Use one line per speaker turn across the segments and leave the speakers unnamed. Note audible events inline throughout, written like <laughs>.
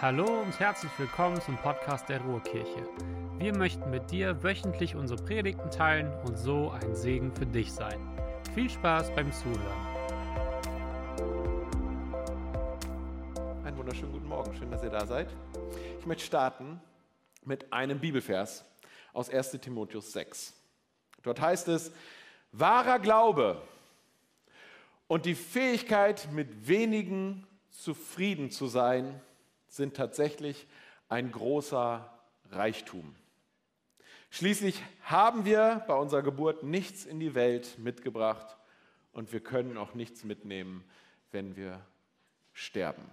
Hallo und herzlich willkommen zum Podcast der Ruhrkirche. Wir möchten mit dir wöchentlich unsere Predigten teilen und so ein Segen für dich sein. Viel Spaß beim Zuhören.
Einen wunderschönen guten Morgen, schön, dass ihr da seid. Ich möchte starten mit einem Bibelvers aus 1 Timotheus 6. Dort heißt es, wahrer Glaube und die Fähigkeit, mit wenigen zufrieden zu sein, sind tatsächlich ein großer Reichtum. Schließlich haben wir bei unserer Geburt nichts in die Welt mitgebracht und wir können auch nichts mitnehmen, wenn wir sterben.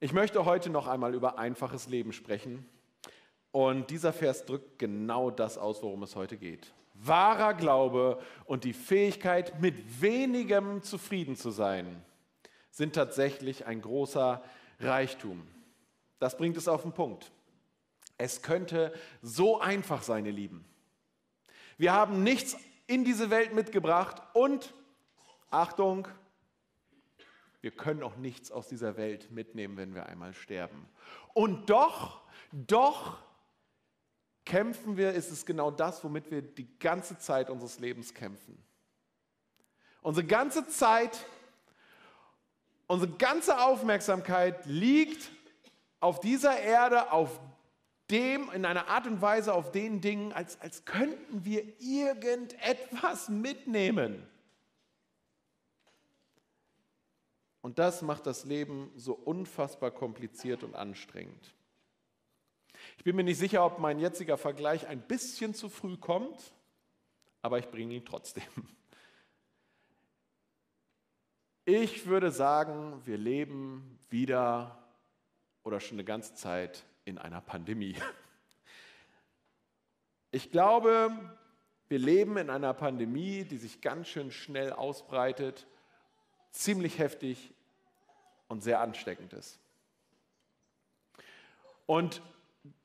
Ich möchte heute noch einmal über einfaches Leben sprechen und dieser Vers drückt genau das aus, worum es heute geht. Wahrer Glaube und die Fähigkeit, mit wenigem zufrieden zu sein sind tatsächlich ein großer Reichtum. Das bringt es auf den Punkt. Es könnte so einfach sein, ihr Lieben. Wir haben nichts in diese Welt mitgebracht und, Achtung, wir können auch nichts aus dieser Welt mitnehmen, wenn wir einmal sterben. Und doch, doch kämpfen wir, ist es genau das, womit wir die ganze Zeit unseres Lebens kämpfen. Unsere ganze Zeit Unsere ganze Aufmerksamkeit liegt auf dieser Erde, auf dem, in einer Art und Weise, auf den Dingen, als, als könnten wir irgendetwas mitnehmen. Und das macht das Leben so unfassbar kompliziert und anstrengend. Ich bin mir nicht sicher, ob mein jetziger Vergleich ein bisschen zu früh kommt, aber ich bringe ihn trotzdem. Ich würde sagen, wir leben wieder oder schon eine ganze Zeit in einer Pandemie. Ich glaube, wir leben in einer Pandemie, die sich ganz schön schnell ausbreitet, ziemlich heftig und sehr ansteckend ist. Und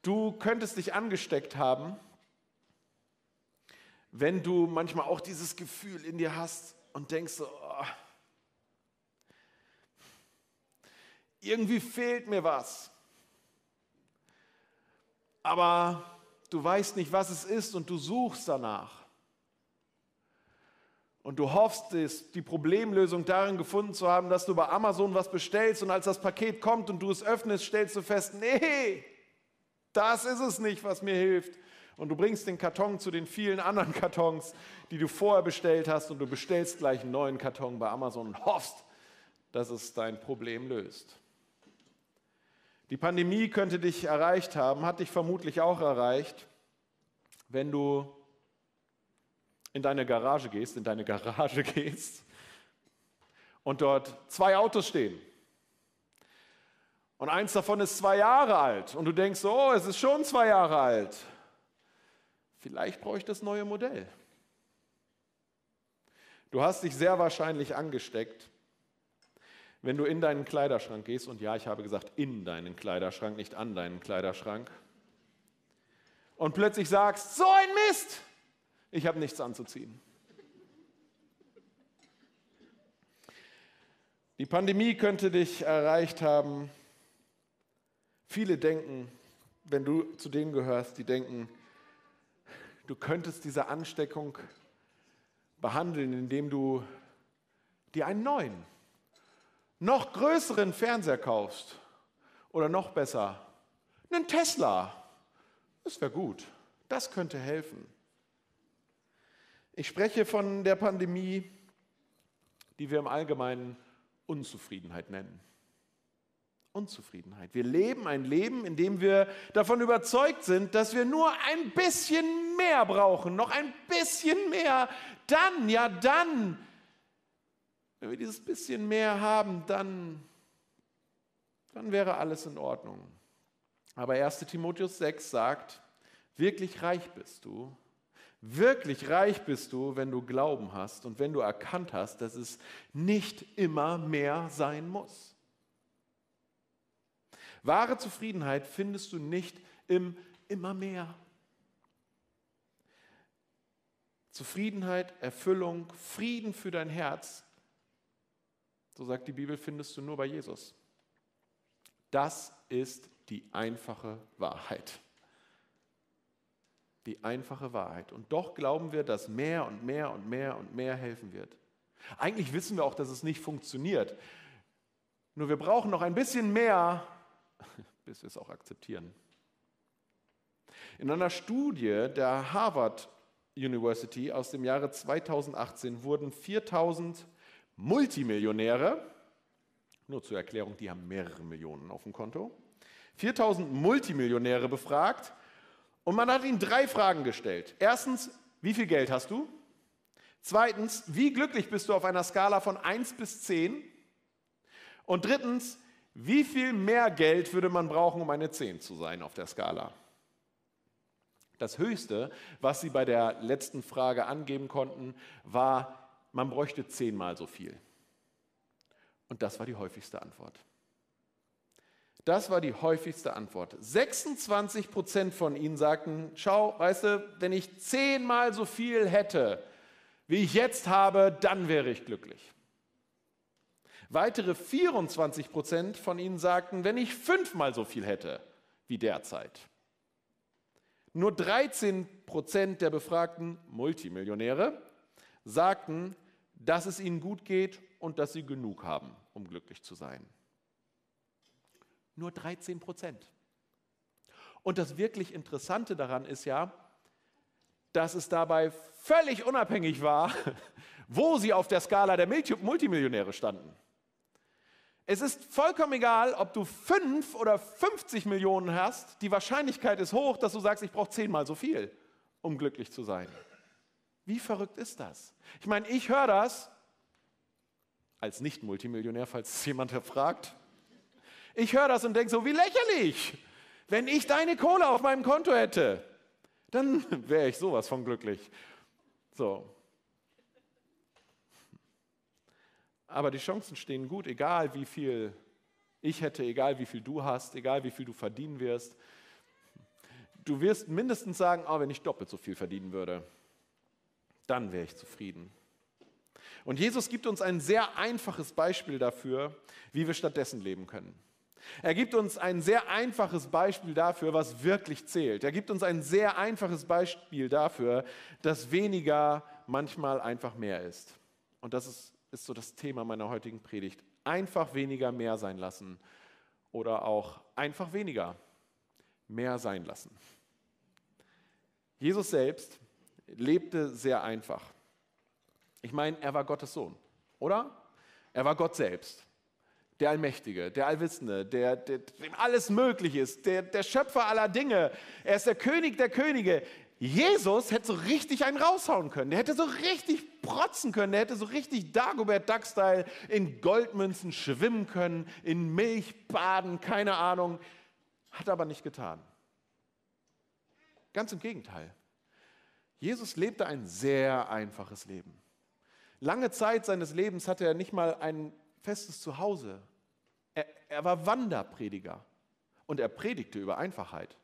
du könntest dich angesteckt haben, wenn du manchmal auch dieses Gefühl in dir hast und denkst oh, irgendwie fehlt mir was. Aber du weißt nicht, was es ist und du suchst danach. Und du hoffst die Problemlösung darin gefunden zu haben, dass du bei Amazon was bestellst und als das Paket kommt und du es öffnest, stellst du fest, nee, das ist es nicht, was mir hilft. Und du bringst den Karton zu den vielen anderen <laughs> Kartons, die du vorher bestellt hast und du bestellst gleich einen neuen Karton bei Amazon und hoffst, dass es dein Problem löst. Die Pandemie könnte dich erreicht haben, hat dich vermutlich auch erreicht, wenn du in deine Garage gehst, in deine Garage <laughs> gehst und dort zwei Autos stehen. Und eins davon ist zwei Jahre alt und du denkst, oh, es ist schon zwei Jahre alt. Vielleicht brauche ich das neue Modell. Du hast dich sehr wahrscheinlich angesteckt wenn du in deinen Kleiderschrank gehst, und ja, ich habe gesagt, in deinen Kleiderschrank, nicht an deinen Kleiderschrank, und plötzlich sagst, so ein Mist, ich habe nichts anzuziehen. Die Pandemie könnte dich erreicht haben. Viele denken, wenn du zu denen gehörst, die denken, du könntest diese Ansteckung behandeln, indem du dir einen neuen noch größeren Fernseher kaufst oder noch besser, einen Tesla, das wäre gut, das könnte helfen. Ich spreche von der Pandemie, die wir im Allgemeinen Unzufriedenheit nennen. Unzufriedenheit. Wir leben ein Leben, in dem wir davon überzeugt sind, dass wir nur ein bisschen mehr brauchen, noch ein bisschen mehr. Dann, ja dann wenn wir dieses bisschen mehr haben, dann, dann wäre alles in Ordnung. Aber 1 Timotheus 6 sagt, wirklich reich bist du, wirklich reich bist du, wenn du Glauben hast und wenn du erkannt hast, dass es nicht immer mehr sein muss. Wahre Zufriedenheit findest du nicht im immer mehr. Zufriedenheit, Erfüllung, Frieden für dein Herz so sagt die Bibel, findest du nur bei Jesus. Das ist die einfache Wahrheit. Die einfache Wahrheit. Und doch glauben wir, dass mehr und mehr und mehr und mehr helfen wird. Eigentlich wissen wir auch, dass es nicht funktioniert. Nur wir brauchen noch ein bisschen mehr, <laughs> bis wir es auch akzeptieren. In einer Studie der Harvard University aus dem Jahre 2018 wurden 4000 Multimillionäre, nur zur Erklärung, die haben mehrere Millionen auf dem Konto, 4000 Multimillionäre befragt und man hat ihnen drei Fragen gestellt. Erstens, wie viel Geld hast du? Zweitens, wie glücklich bist du auf einer Skala von 1 bis 10? Und drittens, wie viel mehr Geld würde man brauchen, um eine 10 zu sein auf der Skala? Das Höchste, was sie bei der letzten Frage angeben konnten, war, man bräuchte zehnmal so viel. Und das war die häufigste Antwort. Das war die häufigste Antwort. 26 Prozent von ihnen sagten, schau, weißt du, wenn ich zehnmal so viel hätte, wie ich jetzt habe, dann wäre ich glücklich. Weitere 24 Prozent von ihnen sagten, wenn ich fünfmal so viel hätte wie derzeit. Nur 13 Prozent der befragten Multimillionäre sagten, dass es ihnen gut geht und dass sie genug haben, um glücklich zu sein. Nur 13 Prozent. Und das wirklich Interessante daran ist ja, dass es dabei völlig unabhängig war, <laughs> wo sie auf der Skala der Multimillionäre standen. Es ist vollkommen egal, ob du fünf oder 50 Millionen hast. Die Wahrscheinlichkeit ist hoch, dass du sagst, ich brauche zehnmal so viel, um glücklich zu sein. Wie verrückt ist das? Ich meine, ich höre das als Nicht-Multimillionär, falls jemand fragt. Ich höre das und denke so, wie lächerlich. Wenn ich deine Kohle auf meinem Konto hätte, dann <laughs> wäre ich sowas von glücklich. So, Aber die Chancen stehen gut, egal wie viel ich hätte, egal wie viel du hast, egal wie viel du verdienen wirst. Du wirst mindestens sagen, oh, wenn ich doppelt so viel verdienen würde, dann wäre ich zufrieden. Und Jesus gibt uns ein sehr einfaches Beispiel dafür, wie wir stattdessen leben können. Er gibt uns ein sehr einfaches Beispiel dafür, was wirklich zählt. Er gibt uns ein sehr einfaches Beispiel dafür, dass weniger manchmal einfach mehr ist. Und das ist ist so das Thema meiner heutigen Predigt. Einfach weniger mehr sein lassen oder auch einfach weniger mehr sein lassen. Jesus selbst lebte sehr einfach. Ich meine, er war Gottes Sohn, oder? Er war Gott selbst, der Allmächtige, der Allwissende, der, der, dem alles möglich ist, der, der Schöpfer aller Dinge. Er ist der König der Könige. Jesus hätte so richtig einen raushauen können. Der hätte so richtig protzen können. Der hätte so richtig Dagobert Duck-Style in Goldmünzen schwimmen können, in Milch baden, keine Ahnung. Hat aber nicht getan. Ganz im Gegenteil. Jesus lebte ein sehr einfaches Leben. Lange Zeit seines Lebens hatte er nicht mal ein festes Zuhause. Er, er war Wanderprediger und er predigte über Einfachheit.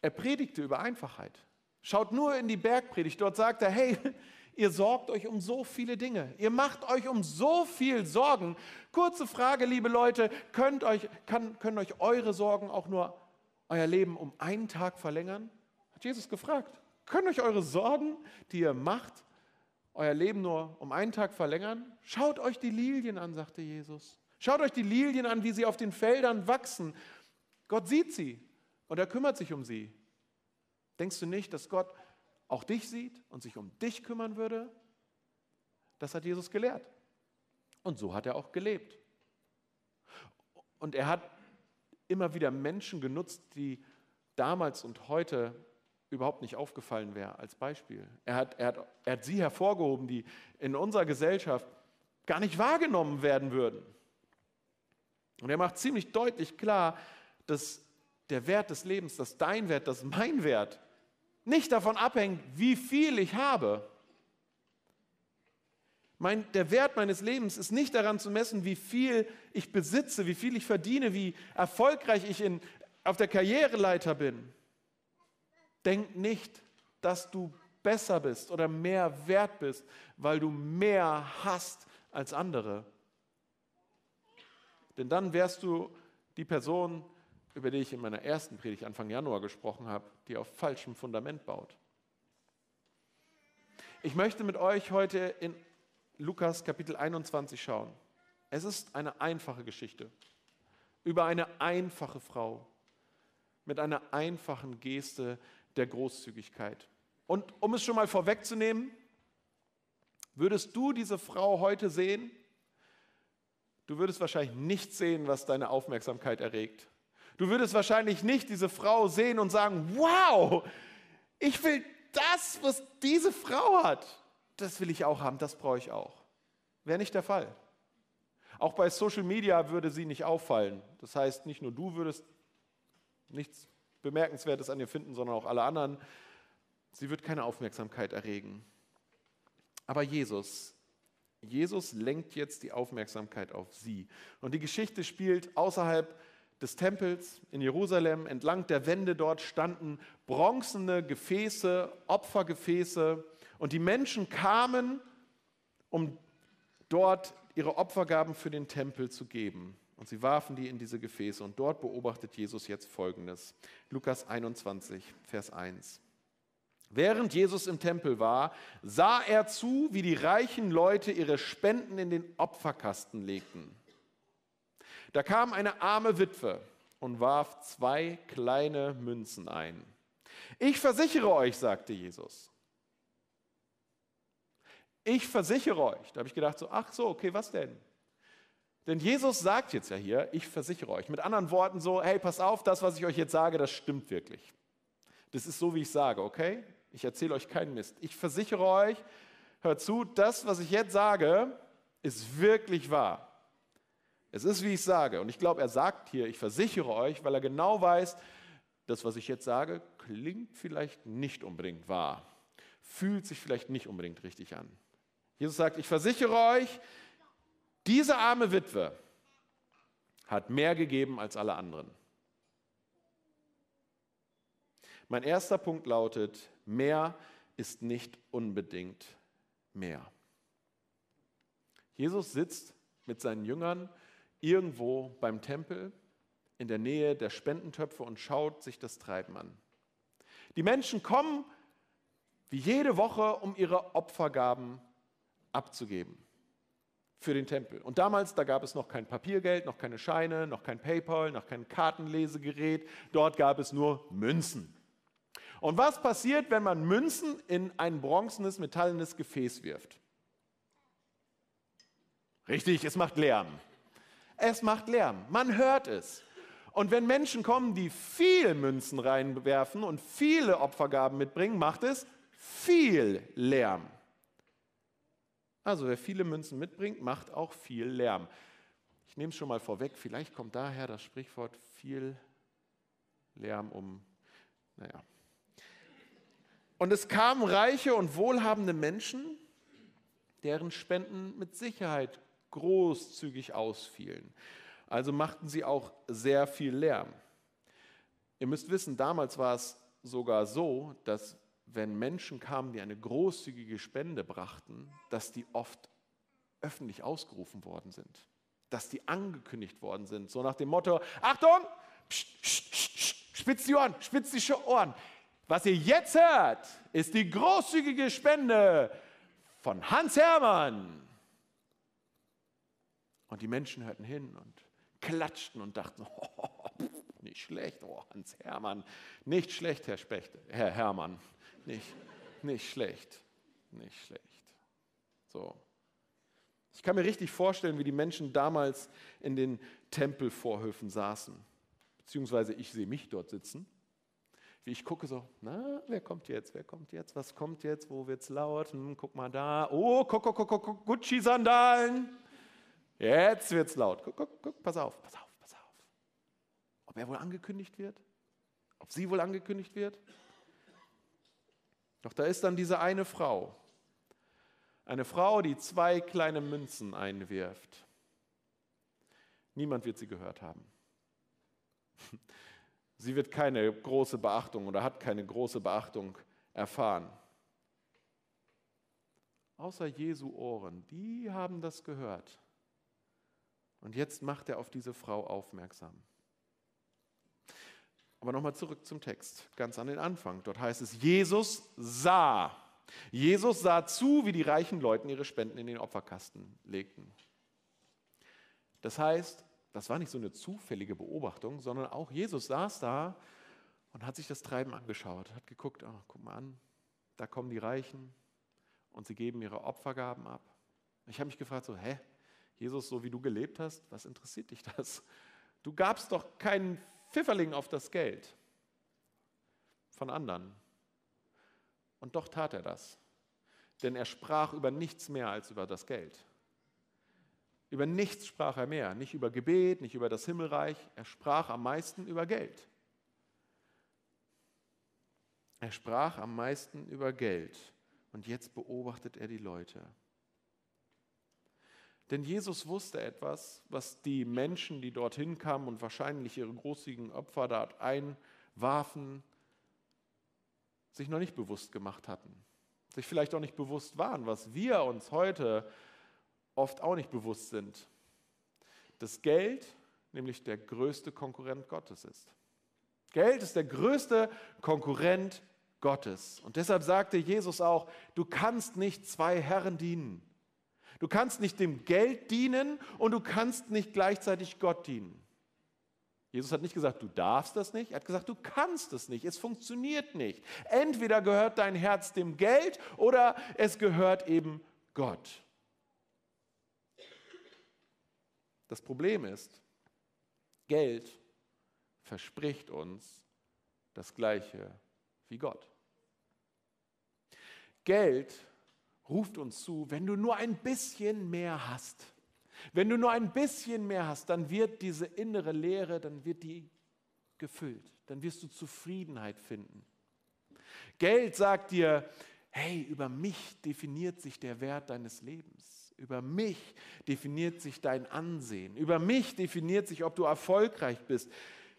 Er predigte über Einfachheit. Schaut nur in die Bergpredigt. Dort sagt er, hey, <laughs> ihr sorgt euch um so viele Dinge. Ihr macht euch um so viel Sorgen. Kurze Frage, liebe Leute, könnt euch, kann, können euch eure Sorgen auch nur euer Leben um einen Tag verlängern? Hat Jesus gefragt. Können euch eure Sorgen, die ihr macht, euer Leben nur um einen Tag verlängern? Schaut euch die Lilien an, sagte Jesus. Schaut euch die Lilien an, wie sie auf den Feldern wachsen. Gott sieht sie. Und er kümmert sich um sie. Denkst du nicht, dass Gott auch dich sieht und sich um dich kümmern würde? Das hat Jesus gelehrt. Und so hat er auch gelebt. Und er hat immer wieder Menschen genutzt, die damals und heute überhaupt nicht aufgefallen wären, als Beispiel. Er hat, er, hat, er hat sie hervorgehoben, die in unserer Gesellschaft gar nicht wahrgenommen werden würden. Und er macht ziemlich deutlich klar, dass der Wert des Lebens, dass dein Wert, dass mein Wert nicht davon abhängt, wie viel ich habe. Mein, der Wert meines Lebens ist nicht daran zu messen, wie viel ich besitze, wie viel ich verdiene, wie erfolgreich ich in, auf der Karriereleiter bin. Denk nicht, dass du besser bist oder mehr wert bist, weil du mehr hast als andere. Denn dann wärst du Die Person, über die ich in meiner ersten Predigt Anfang Januar gesprochen habe, die auf falschem Fundament baut. Ich möchte mit euch heute in Lukas Kapitel 21 schauen. Es ist eine einfache Geschichte über eine einfache Frau mit einer einfachen Geste der Großzügigkeit. Und um es schon mal vorwegzunehmen, würdest du diese Frau heute sehen? Du würdest wahrscheinlich nicht sehen, was deine Aufmerksamkeit erregt. Du würdest wahrscheinlich nicht diese Frau sehen und sagen, wow, ich will das, was diese Frau hat, das will ich auch haben, das brauche ich auch. Wäre nicht der Fall. Auch bei Social Media würde sie nicht auffallen. Das heißt, nicht nur du würdest nichts Bemerkenswertes an ihr finden, sondern auch alle anderen. Sie wird keine Aufmerksamkeit erregen. Aber Jesus, Jesus lenkt jetzt die Aufmerksamkeit auf sie. Und die Geschichte spielt außerhalb des Tempels in Jerusalem. Entlang der Wände dort standen bronzene Gefäße, Opfergefäße. Und die Menschen kamen, um dort ihre Opfergaben für den Tempel zu geben. Und sie warfen die in diese Gefäße. Und dort beobachtet Jesus jetzt Folgendes. Lukas 21, Vers 1. Während Jesus im Tempel war, sah er zu, wie die reichen Leute ihre Spenden in den Opferkasten legten. Da kam eine arme Witwe und warf zwei kleine Münzen ein. Ich versichere euch, sagte Jesus. Ich versichere euch. Da habe ich gedacht, so, ach so, okay, was denn? Denn Jesus sagt jetzt ja hier, ich versichere euch. Mit anderen Worten so, hey, pass auf, das, was ich euch jetzt sage, das stimmt wirklich. Das ist so, wie ich sage, okay? Ich erzähle euch keinen Mist. Ich versichere euch, hört zu, das, was ich jetzt sage, ist wirklich wahr. Es ist, wie ich sage. Und ich glaube, er sagt hier, ich versichere euch, weil er genau weiß, das, was ich jetzt sage, klingt vielleicht nicht unbedingt wahr, fühlt sich vielleicht nicht unbedingt richtig an. Jesus sagt, ich versichere euch, diese arme Witwe hat mehr gegeben als alle anderen. Mein erster Punkt lautet, mehr ist nicht unbedingt mehr. Jesus sitzt mit seinen Jüngern irgendwo beim Tempel in der Nähe der Spendentöpfe und schaut sich das Treiben an. Die Menschen kommen wie jede Woche, um ihre Opfergaben abzugeben für den Tempel. Und damals, da gab es noch kein Papiergeld, noch keine Scheine, noch kein PayPal, noch kein Kartenlesegerät. Dort gab es nur Münzen. Und was passiert, wenn man Münzen in ein bronzenes, metallenes Gefäß wirft? Richtig, es macht Lärm. Es macht Lärm. Man hört es. Und wenn Menschen kommen, die viel Münzen reinwerfen und viele Opfergaben mitbringen, macht es viel Lärm. Also wer viele Münzen mitbringt, macht auch viel Lärm. Ich nehme es schon mal vorweg, vielleicht kommt daher das Sprichwort viel Lärm um, naja. Und es kamen reiche und wohlhabende Menschen, deren Spenden mit Sicherheit großzügig ausfielen. Also machten sie auch sehr viel Lärm. Ihr müsst wissen, damals war es sogar so, dass wenn Menschen kamen, die eine großzügige Spende brachten, dass die oft öffentlich ausgerufen worden sind, dass die angekündigt worden sind, so nach dem Motto, Achtung, pst, spitz die Ohren, spitz die Ohren. Was ihr jetzt hört, ist die großzügige Spende von Hans Hermann. Und die Menschen hörten hin und klatschten und dachten, <laughs> oh, nicht schlecht, oh, Hans Hermann, nicht schlecht, Herr, Specht, Herr Hermann, nicht, nicht schlecht, nicht schlecht. So. Ich kann mir richtig vorstellen, wie die Menschen damals in den Tempelvorhöfen saßen, beziehungsweise ich sehe mich dort sitzen wie ich gucke so, na, wer kommt jetzt, wer kommt jetzt, was kommt jetzt, wo wird's laut, hm, guck mal da, oh, guck, guck, guck, guck, Gucci-Sandalen, Jetzt wird es laut. Guck, guck, guck, pass auf, pass auf. Ob er wohl angekündigt wird? Ob sie wohl angekündigt wird? Doch da ist dann diese eine Frau. Eine Frau, die zwei kleine Münzen einwirft. Niemand wird sie gehört haben. <laughs> Sie wird keine große Beachtung oder hat keine große Beachtung erfahren. Außer Jesu Ohren, die haben das gehört. Und jetzt macht er auf diese Frau aufmerksam. Aber nochmal zurück zum Text, ganz an den Anfang. Dort heißt es, Jesus sah. Jesus sah zu, wie die reichen Leute ihre Spenden in den Opferkasten legten. Das heißt, das war nicht so eine zufällige Beobachtung, sondern auch Jesus saß da und hat sich das Treiben angeschaut, hat geguckt, oh, guck mal an, da kommen die Reichen und sie geben ihre Opfergaben ab. Ich habe mich gefragt, so, hä, Jesus, so wie du gelebt hast, was interessiert dich das? Du gabst doch keinen Pfifferling auf das Geld von anderen. Und doch tat er das. Denn er sprach über nichts mehr als über das Geld. Über nichts sprach er mehr, nicht über Gebet, nicht über das Himmelreich. Er sprach am meisten über Geld. Er sprach am meisten über Geld. Und jetzt beobachtet er die Leute. Denn Jesus wusste etwas, was die Menschen, die dorthin kamen und wahrscheinlich ihre großzügigen Opfer dort einwarfen, sich noch nicht bewusst gemacht hatten. Sich vielleicht auch nicht bewusst waren, was wir uns heute oft auch nicht bewusst sind. Dass Geld nämlich der größte Konkurrent Gottes ist. Geld ist der größte Konkurrent Gottes. Und deshalb sagte Jesus auch, du kannst nicht zwei Herren dienen. Du kannst nicht dem Geld dienen und du kannst nicht gleichzeitig Gott dienen. Jesus hat nicht gesagt, du darfst das nicht, er hat gesagt, du kannst es nicht, es funktioniert nicht. Entweder gehört dein Herz dem Geld oder es gehört eben Gott. Das Problem ist, Geld verspricht uns das Gleiche wie Gott. Geld ruft uns zu, wenn du nur ein bisschen mehr hast, wenn du nur ein bisschen mehr hast, dann wird diese innere Leere, dann wird die gefüllt, dann wirst du Zufriedenheit finden. Geld sagt dir, hey, über mich definiert sich der Wert deines Lebens. Über mich definiert sich dein Ansehen. Über mich definiert sich, ob du erfolgreich bist.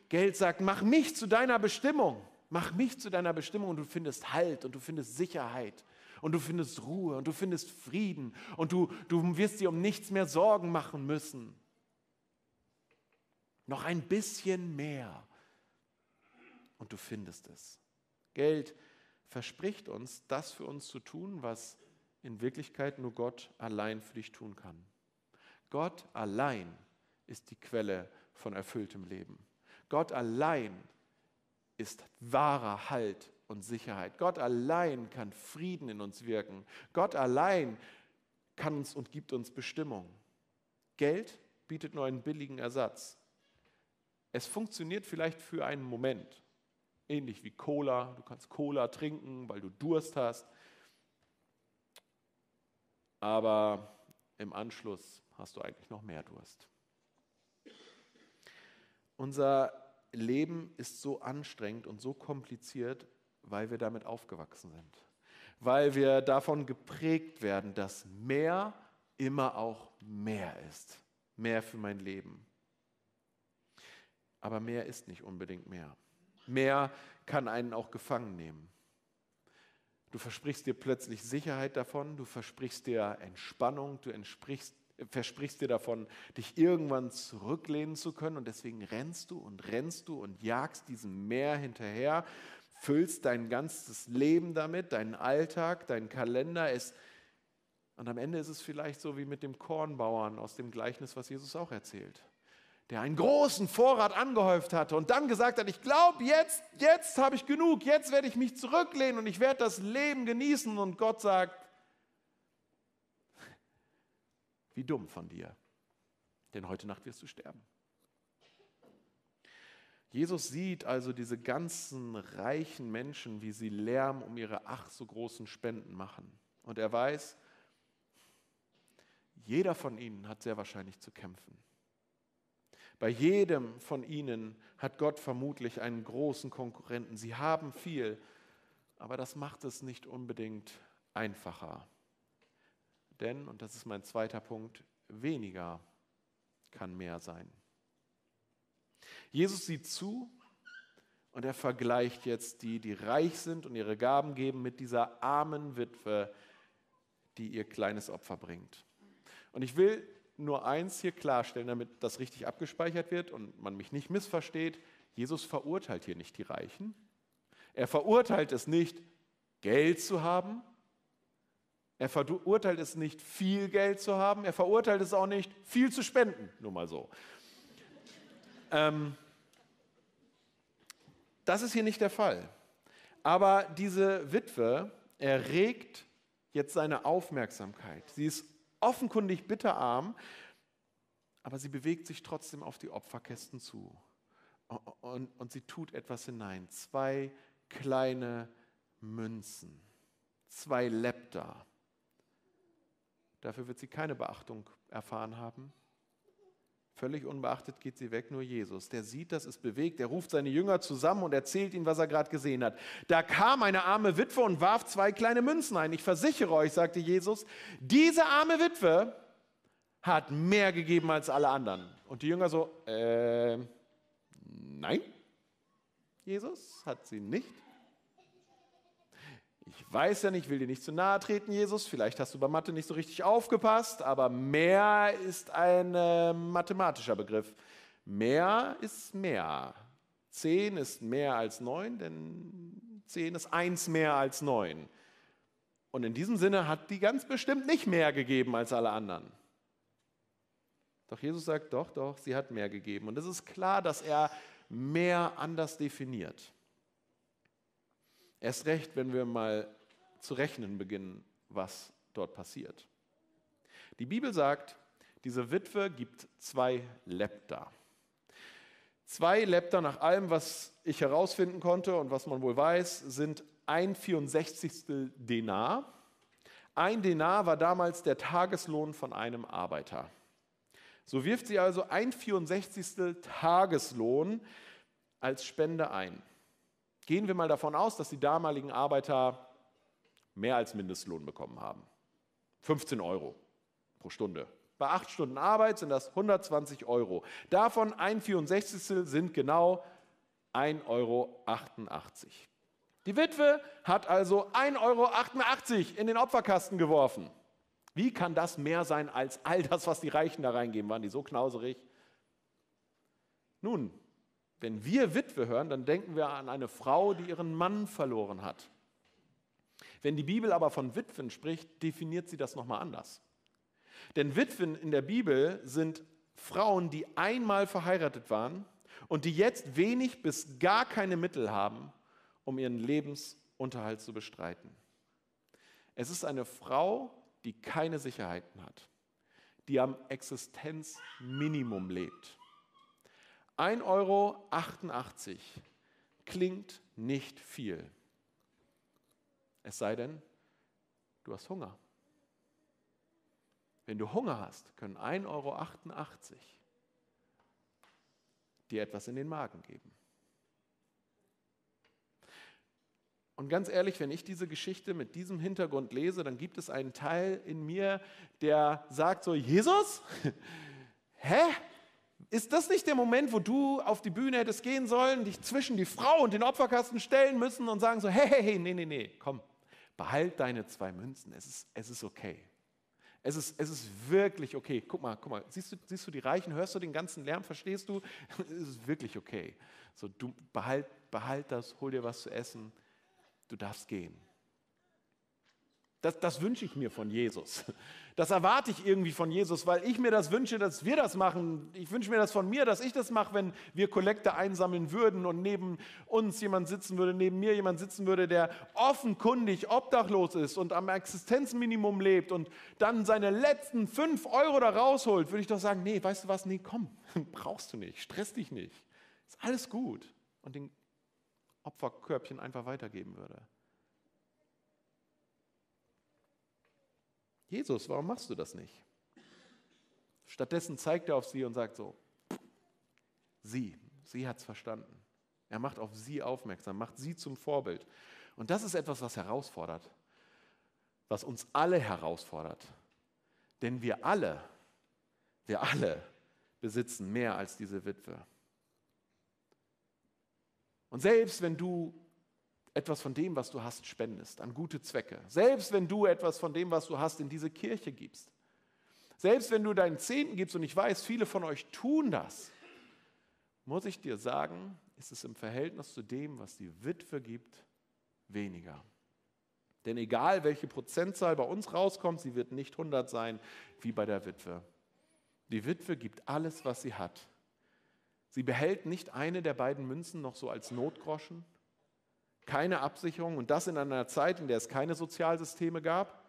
Geld sagt, mach mich zu deiner Bestimmung. Mach mich zu deiner Bestimmung und du findest Halt und du findest Sicherheit und du findest Ruhe und du findest Frieden und du, du wirst dir um nichts mehr Sorgen machen müssen. Noch ein bisschen mehr und du findest es. Geld verspricht uns, das für uns zu tun, was in Wirklichkeit nur Gott allein für dich tun kann. Gott allein ist die Quelle von erfülltem Leben. Gott allein ist wahrer Halt und Sicherheit. Gott allein kann Frieden in uns wirken. Gott allein kann uns und gibt uns Bestimmung. Geld bietet nur einen billigen Ersatz. Es funktioniert vielleicht für einen Moment, ähnlich wie Cola. Du kannst Cola trinken, weil du Durst hast. Aber im Anschluss hast du eigentlich noch mehr Durst. Unser Leben ist so anstrengend und so kompliziert, weil wir damit aufgewachsen sind. Weil wir davon geprägt werden, dass mehr immer auch mehr ist. Mehr für mein Leben. Aber mehr ist nicht unbedingt mehr. Mehr kann einen auch gefangen nehmen. Du versprichst dir plötzlich Sicherheit davon, du versprichst dir Entspannung, du versprichst dir davon, dich irgendwann zurücklehnen zu können und deswegen rennst du und rennst du und jagst diesem Meer hinterher füllst dein ganzes Leben damit, deinen Alltag, deinen Kalender. Es, und am Ende ist es vielleicht so wie mit dem Kornbauern aus dem Gleichnis, was Jesus auch erzählt, der einen großen Vorrat angehäuft hatte und dann gesagt hat, ich glaube, jetzt, jetzt habe ich genug, jetzt werde ich mich zurücklehnen und ich werde das Leben genießen. Und Gott sagt, wie dumm von dir, denn heute Nacht wirst du sterben. Jesus sieht also diese ganzen reichen Menschen, wie sie Lärm um ihre ach so großen Spenden machen. Und er weiß, jeder von ihnen hat sehr wahrscheinlich zu kämpfen. Bei jedem von ihnen hat Gott vermutlich einen großen Konkurrenten. Sie haben viel, aber das macht es nicht unbedingt einfacher. Denn, und das ist mein zweiter Punkt, weniger kann mehr sein. Jesus sieht zu und er vergleicht jetzt die, die reich sind und ihre Gaben geben, mit dieser armen Witwe, die ihr kleines Opfer bringt. Und ich will nur eins hier klarstellen, damit das richtig abgespeichert wird und man mich nicht missversteht. Jesus verurteilt hier nicht die Reichen. Er verurteilt es nicht, Geld zu haben. Er verurteilt es nicht, viel Geld zu haben. Er verurteilt es auch nicht, viel zu spenden. Nur mal so. Ähm, das ist hier nicht der Fall. Aber diese Witwe erregt jetzt seine Aufmerksamkeit. Sie ist offenkundig bitterarm, aber sie bewegt sich trotzdem auf die Opferkästen zu. Und, und sie tut etwas hinein. Zwei kleine Münzen, zwei Lepta. Dafür wird sie keine Beachtung erfahren haben. Völlig unbeachtet geht sie weg, nur Jesus. Der sieht, dass es bewegt. Er ruft seine Jünger zusammen und erzählt ihnen, was er gerade gesehen hat. Da kam eine arme Witwe und warf zwei kleine Münzen ein. Ich versichere euch, sagte Jesus, diese arme Witwe hat mehr gegeben als alle anderen. Und die Jünger so, äh, nein, Jesus hat sie nicht. Ich weiß ja nicht, will dir nicht zu nahe treten, Jesus. Vielleicht hast du bei Mathe nicht so richtig aufgepasst, aber mehr ist ein äh, mathematischer Begriff. Mehr ist mehr. Zehn ist mehr als neun, denn zehn ist eins mehr als neun. Und in diesem Sinne hat die ganz bestimmt nicht mehr gegeben als alle anderen. Doch Jesus sagt, doch, doch, sie hat mehr gegeben. Und es ist klar, dass er mehr anders definiert. Erst recht, wenn wir mal zu rechnen beginnen, was dort passiert. Die Bibel sagt, diese Witwe gibt zwei Lepta. Zwei Lepta nach allem, was ich herausfinden konnte und was man wohl weiß, sind ein 64. Denar. Ein Denar war damals der Tageslohn von einem Arbeiter. So wirft sie also ein 64. Tageslohn als Spende ein. Gehen wir mal davon aus, dass die damaligen Arbeiter mehr als Mindestlohn bekommen haben. 15 Euro pro Stunde. Bei acht Stunden Arbeit sind das 120 Euro. Davon ein 64. sind genau 1,88 Euro. Die Witwe hat also 1,88 Euro in den Opferkasten geworfen. Wie kann das mehr sein als all das, was die Reichen da reingeben? Waren die so knauserig? Nun, wenn wir Witwe hören, dann denken wir an eine Frau, die ihren Mann verloren hat. Wenn die Bibel aber von Witwen spricht, definiert sie das nochmal anders. Denn Witwen in der Bibel sind Frauen, die einmal verheiratet waren und die jetzt wenig bis gar keine Mittel haben, um ihren Lebensunterhalt zu bestreiten. Es ist eine Frau, die keine Sicherheiten hat, die am Existenzminimum lebt. 1,88 Euro klingt nicht viel. Es sei denn, du hast Hunger. Wenn du Hunger hast, können 1,88 Euro dir etwas in den Magen geben. Und ganz ehrlich, wenn ich diese Geschichte mit diesem Hintergrund lese, dann gibt es einen Teil in mir, der sagt so, Jesus, <laughs> hä? Ist das nicht der Moment, wo du auf die Bühne hättest gehen sollen, dich zwischen die Frau und den Opferkasten stellen müssen und sagen so, hey, hey, hey, nee, nee, nee, komm, behalt deine zwei Münzen, es ist, es ist okay. Es ist, es ist wirklich okay. Guck mal, guck mal, siehst du, siehst du die Reichen, hörst du den ganzen Lärm, verstehst du? <laughs> Es ist wirklich okay. So, du behalt, behalt das, hol dir was zu essen, du darfst gehen. Das, das wünsche ich mir von Jesus. <laughs> Das erwarte ich irgendwie von Jesus, weil ich mir das wünsche, dass wir das machen. Ich wünsche mir das von mir, dass ich das mache, wenn wir Kollekte einsammeln würden und neben uns jemand sitzen würde, neben mir jemand sitzen würde, der offenkundig obdachlos ist und am Existenzminimum lebt und dann seine letzten fünf Euro da rausholt, würde ich doch sagen, nee, weißt du was, nee, komm, <laughs> brauchst du nicht, stress dich nicht, ist alles gut. Und den Opferkörbchen einfach weitergeben würde. Jesus, warum machst du das nicht? Stattdessen zeigt er auf sie und sagt so, sie, sie hat es verstanden. Er macht auf sie aufmerksam, macht sie zum Vorbild. Und das ist etwas, was herausfordert, was uns alle herausfordert. Denn wir alle, wir alle besitzen mehr als diese Witwe. Und selbst wenn du etwas von dem, was du hast, spendest an gute Zwecke. Selbst wenn du etwas von dem, was du hast, in diese Kirche gibst. Selbst wenn du deinen Zehnten gibst, und ich weiß, viele von euch tun das, muss ich dir sagen, ist es im Verhältnis zu dem, was die Witwe gibt, weniger. Denn egal welche Prozentzahl bei uns rauskommt, sie wird nicht 100 sein wie bei der Witwe. Die Witwe gibt alles, was sie hat. Sie behält nicht eine der beiden Münzen noch so als Notgroschen, keine Absicherung und das in einer Zeit, in der es keine Sozialsysteme gab,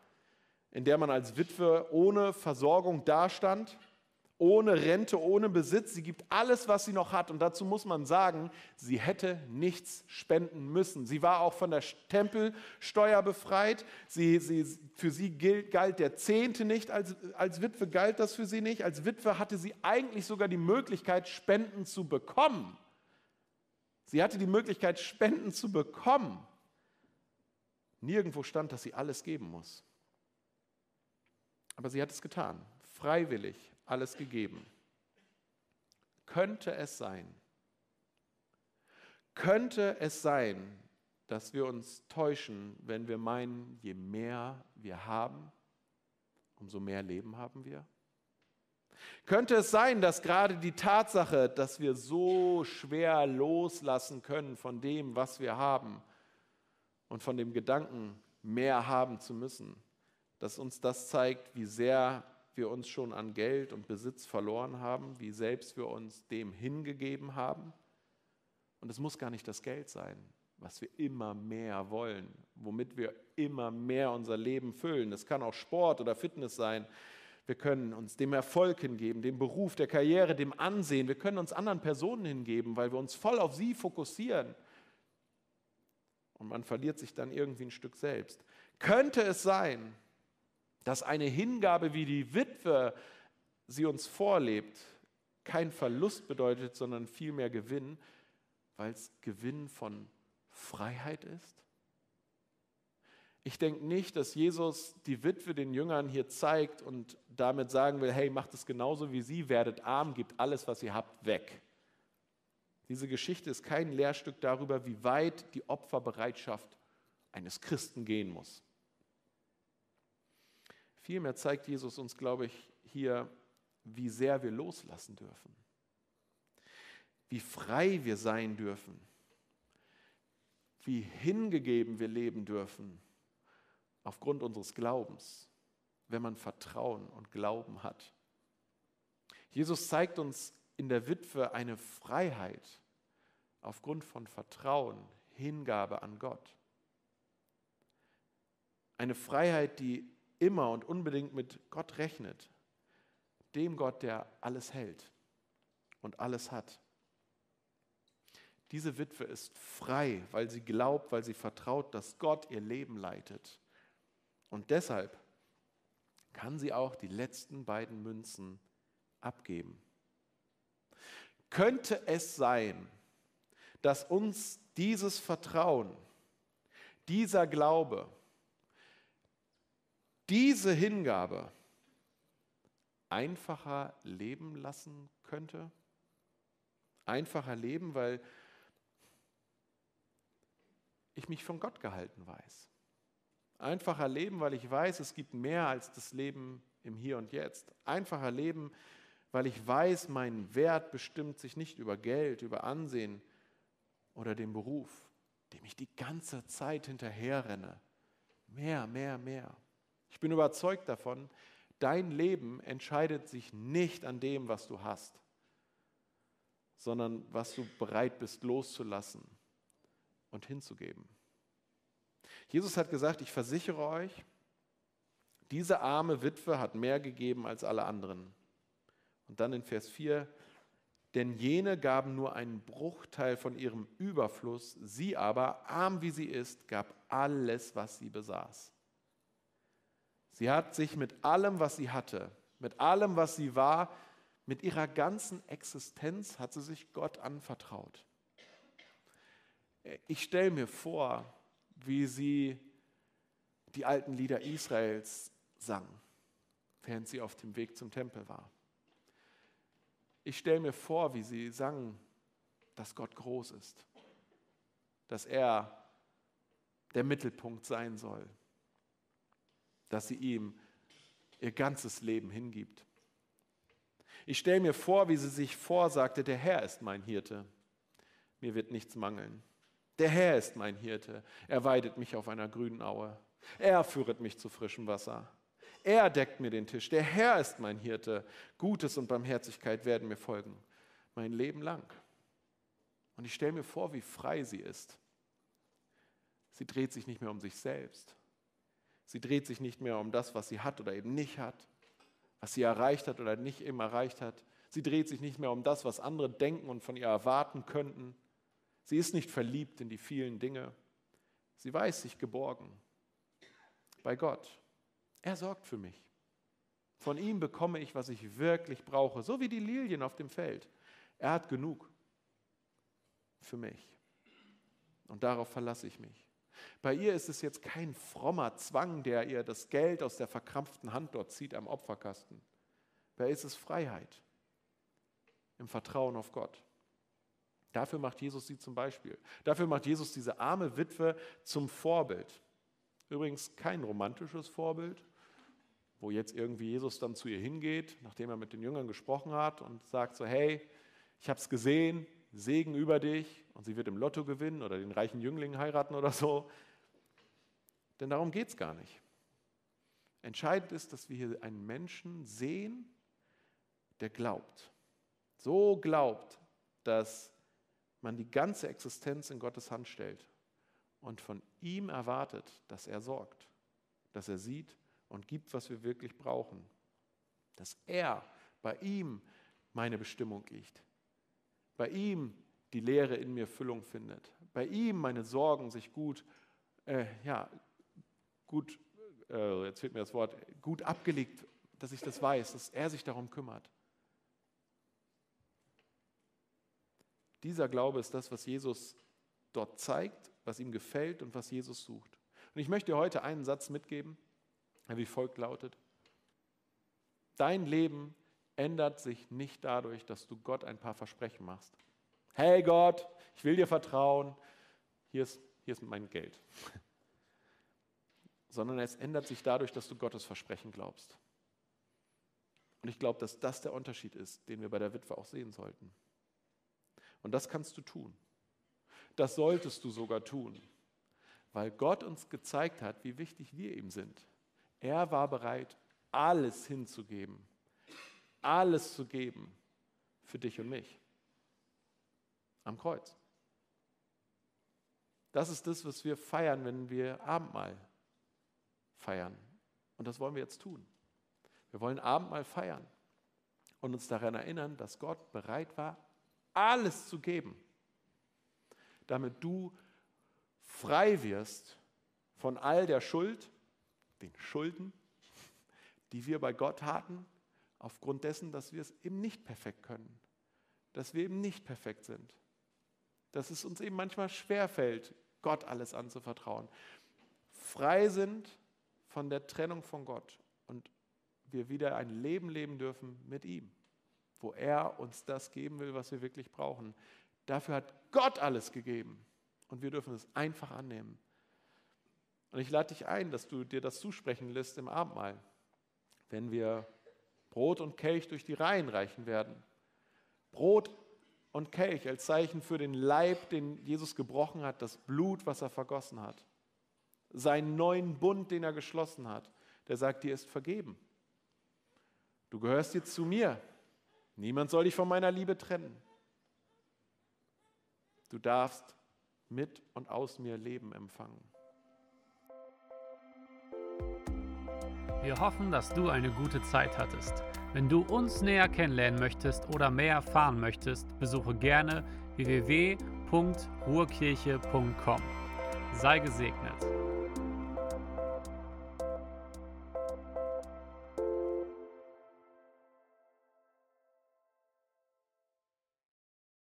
in der man als Witwe ohne Versorgung dastand ohne Rente, ohne Besitz. Sie gibt alles, was sie noch hat. Und dazu muss man sagen, sie hätte nichts spenden müssen. Sie war auch von der Tempelsteuer befreit. Sie, sie, für sie gilt, galt der Zehnte nicht. Als, als Witwe galt das für sie nicht. Als Witwe hatte sie eigentlich sogar die Möglichkeit, Spenden zu bekommen. Sie hatte die Möglichkeit, Spenden zu bekommen. Nirgendwo stand, dass sie alles geben muss. Aber sie hat es getan, freiwillig, alles gegeben. Könnte es sein, könnte es sein, dass wir uns täuschen, wenn wir meinen, je mehr wir haben, umso mehr Leben haben wir? Könnte es sein, dass gerade die Tatsache, dass wir so schwer loslassen können von dem, was wir haben und von dem Gedanken, mehr haben zu müssen, dass uns das zeigt, wie sehr wir uns schon an Geld und Besitz verloren haben, wie selbst wir uns dem hingegeben haben. Und es muss gar nicht das Geld sein, was wir immer mehr wollen, womit wir immer mehr unser Leben füllen. Es kann auch Sport oder Fitness sein. Wir können uns dem Erfolg hingeben, dem Beruf, der Karriere, dem Ansehen. Wir können uns anderen Personen hingeben, weil wir uns voll auf sie fokussieren. Und man verliert sich dann irgendwie ein Stück selbst. Könnte es sein, dass eine Hingabe wie die Witwe sie uns vorlebt, kein Verlust bedeutet, sondern vielmehr Gewinn, weil es Gewinn von Freiheit ist? Ich denke nicht, dass Jesus die Witwe den Jüngern hier zeigt und damit sagen will, hey, macht es genauso wie sie, werdet arm, gebt alles, was ihr habt, weg. Diese Geschichte ist kein Lehrstück darüber, wie weit die Opferbereitschaft eines Christen gehen muss. Vielmehr zeigt Jesus uns, glaube ich, hier, wie sehr wir loslassen dürfen, wie frei wir sein dürfen, wie hingegeben wir leben dürfen aufgrund unseres Glaubens, wenn man Vertrauen und Glauben hat. Jesus zeigt uns in der Witwe eine Freiheit aufgrund von Vertrauen, Hingabe an Gott. Eine Freiheit, die immer und unbedingt mit Gott rechnet, dem Gott, der alles hält und alles hat. Diese Witwe ist frei, weil sie glaubt, weil sie vertraut, dass Gott ihr Leben leitet. Und deshalb kann sie auch die letzten beiden Münzen abgeben. Könnte es sein, dass uns dieses Vertrauen, dieser Glaube, diese Hingabe einfacher leben lassen könnte? Einfacher leben, weil ich mich von Gott gehalten weiß. Einfacher leben, weil ich weiß, es gibt mehr als das Leben im Hier und Jetzt. Einfacher leben, weil ich weiß, mein Wert bestimmt sich nicht über Geld, über Ansehen oder den Beruf, dem ich die ganze Zeit hinterherrenne. Mehr, mehr, mehr. Ich bin überzeugt davon, dein Leben entscheidet sich nicht an dem, was du hast, sondern was du bereit bist loszulassen und hinzugeben. Jesus hat gesagt, ich versichere euch, diese arme Witwe hat mehr gegeben als alle anderen. Und dann in Vers 4, denn jene gaben nur einen Bruchteil von ihrem Überfluss, sie aber, arm wie sie ist, gab alles, was sie besaß. Sie hat sich mit allem, was sie hatte, mit allem, was sie war, mit ihrer ganzen Existenz hat sie sich Gott anvertraut. Ich stelle mir vor, wie sie die alten Lieder Israels sang, während sie auf dem Weg zum Tempel war. Ich stelle mir vor, wie sie sang, dass Gott groß ist, dass er der Mittelpunkt sein soll, dass sie ihm ihr ganzes Leben hingibt. Ich stelle mir vor, wie sie sich vorsagte, der Herr ist mein Hirte. mir wird nichts mangeln. Der Herr ist mein Hirte, er weidet mich auf einer grünen Aue. Er führet mich zu frischem Wasser. Er deckt mir den Tisch. Der Herr ist mein Hirte. Gutes und Barmherzigkeit werden mir folgen. Mein Leben lang. Und ich stelle mir vor, wie frei sie ist. Sie dreht sich nicht mehr um sich selbst. Sie dreht sich nicht mehr um das, was sie hat oder eben nicht hat, was sie erreicht hat oder nicht eben erreicht hat. Sie dreht sich nicht mehr um das, was andere denken und von ihr erwarten könnten. Sie ist nicht verliebt in die vielen Dinge. Sie weiß sich geborgen bei Gott. Er sorgt für mich. Von ihm bekomme ich, was ich wirklich brauche, so wie die Lilien auf dem Feld. Er hat genug für mich. Und darauf verlasse ich mich. Bei ihr ist es jetzt kein frommer Zwang, der ihr das Geld aus der verkrampften Hand dort zieht am Opferkasten. Bei ihr ist es Freiheit im Vertrauen auf Gott. Dafür macht Jesus sie zum Beispiel. Dafür macht Jesus diese arme Witwe zum Vorbild. Übrigens kein romantisches Vorbild, wo jetzt irgendwie Jesus dann zu ihr hingeht, nachdem er mit den Jüngern gesprochen hat und sagt so, hey, ich habe es gesehen, Segen über dich und sie wird im Lotto gewinnen oder den reichen Jüngling heiraten oder so. Denn darum geht es gar nicht. Entscheidend ist, dass wir hier einen Menschen sehen, der glaubt. So glaubt, dass man die ganze Existenz in Gottes Hand stellt und von ihm erwartet, dass er sorgt, dass er sieht und gibt, was wir wirklich brauchen. Dass er bei ihm meine Bestimmung liegt. Bei ihm die Lehre in mir Füllung findet. Bei ihm meine Sorgen sich gut, äh, ja, gut, äh, jetzt fehlt mir das Wort, gut abgelegt, dass ich das weiß, dass er sich darum kümmert. Dieser Glaube ist das, was Jesus dort zeigt, was ihm gefällt und was Jesus sucht. Und ich möchte dir heute einen Satz mitgeben, der wie folgt lautet. Dein Leben ändert sich nicht dadurch, dass du Gott ein paar Versprechen machst. Hey Gott, ich will dir vertrauen, hier ist, hier ist mein Geld. <laughs> Sondern es ändert sich dadurch, dass du Gottes Versprechen glaubst. Und ich glaube, dass das der Unterschied ist, den wir bei der Witwe auch sehen sollten. Und das kannst du tun. Das solltest du sogar tun, weil Gott uns gezeigt hat, wie wichtig wir ihm sind. Er war bereit, alles hinzugeben, alles zu geben für dich und mich am Kreuz. Das ist das, was wir feiern, wenn wir Abendmahl feiern. Und das wollen wir jetzt tun. Wir wollen Abendmahl feiern und uns daran erinnern, dass Gott bereit war, alles zu geben, damit du frei wirst von all der Schuld, den Schulden, die wir bei Gott hatten, aufgrund dessen, dass wir es eben nicht perfekt können, dass wir eben nicht perfekt sind, dass es uns eben manchmal schwerfällt, Gott alles anzuvertrauen, frei sind von der Trennung von Gott und wir wieder ein Leben leben dürfen mit ihm wo er uns das geben will, was wir wirklich brauchen. Dafür hat Gott alles gegeben und wir dürfen es einfach annehmen. Und ich lade dich ein, dass du dir das zusprechen lässt im Abendmahl, wenn wir Brot und Kelch durch die Reihen reichen werden. Brot und Kelch als Zeichen für den Leib, den Jesus gebrochen hat, das Blut, was er vergossen hat. Seinen neuen Bund, den er geschlossen hat, der sagt, dir ist vergeben. Du gehörst jetzt zu mir. Niemand soll dich von meiner Liebe trennen. Du darfst mit und aus mir Leben empfangen.
Wir hoffen, dass du eine gute Zeit hattest. Wenn du uns näher kennenlernen möchtest oder mehr erfahren möchtest, besuche gerne www.ruhrkirche.com. Sei gesegnet.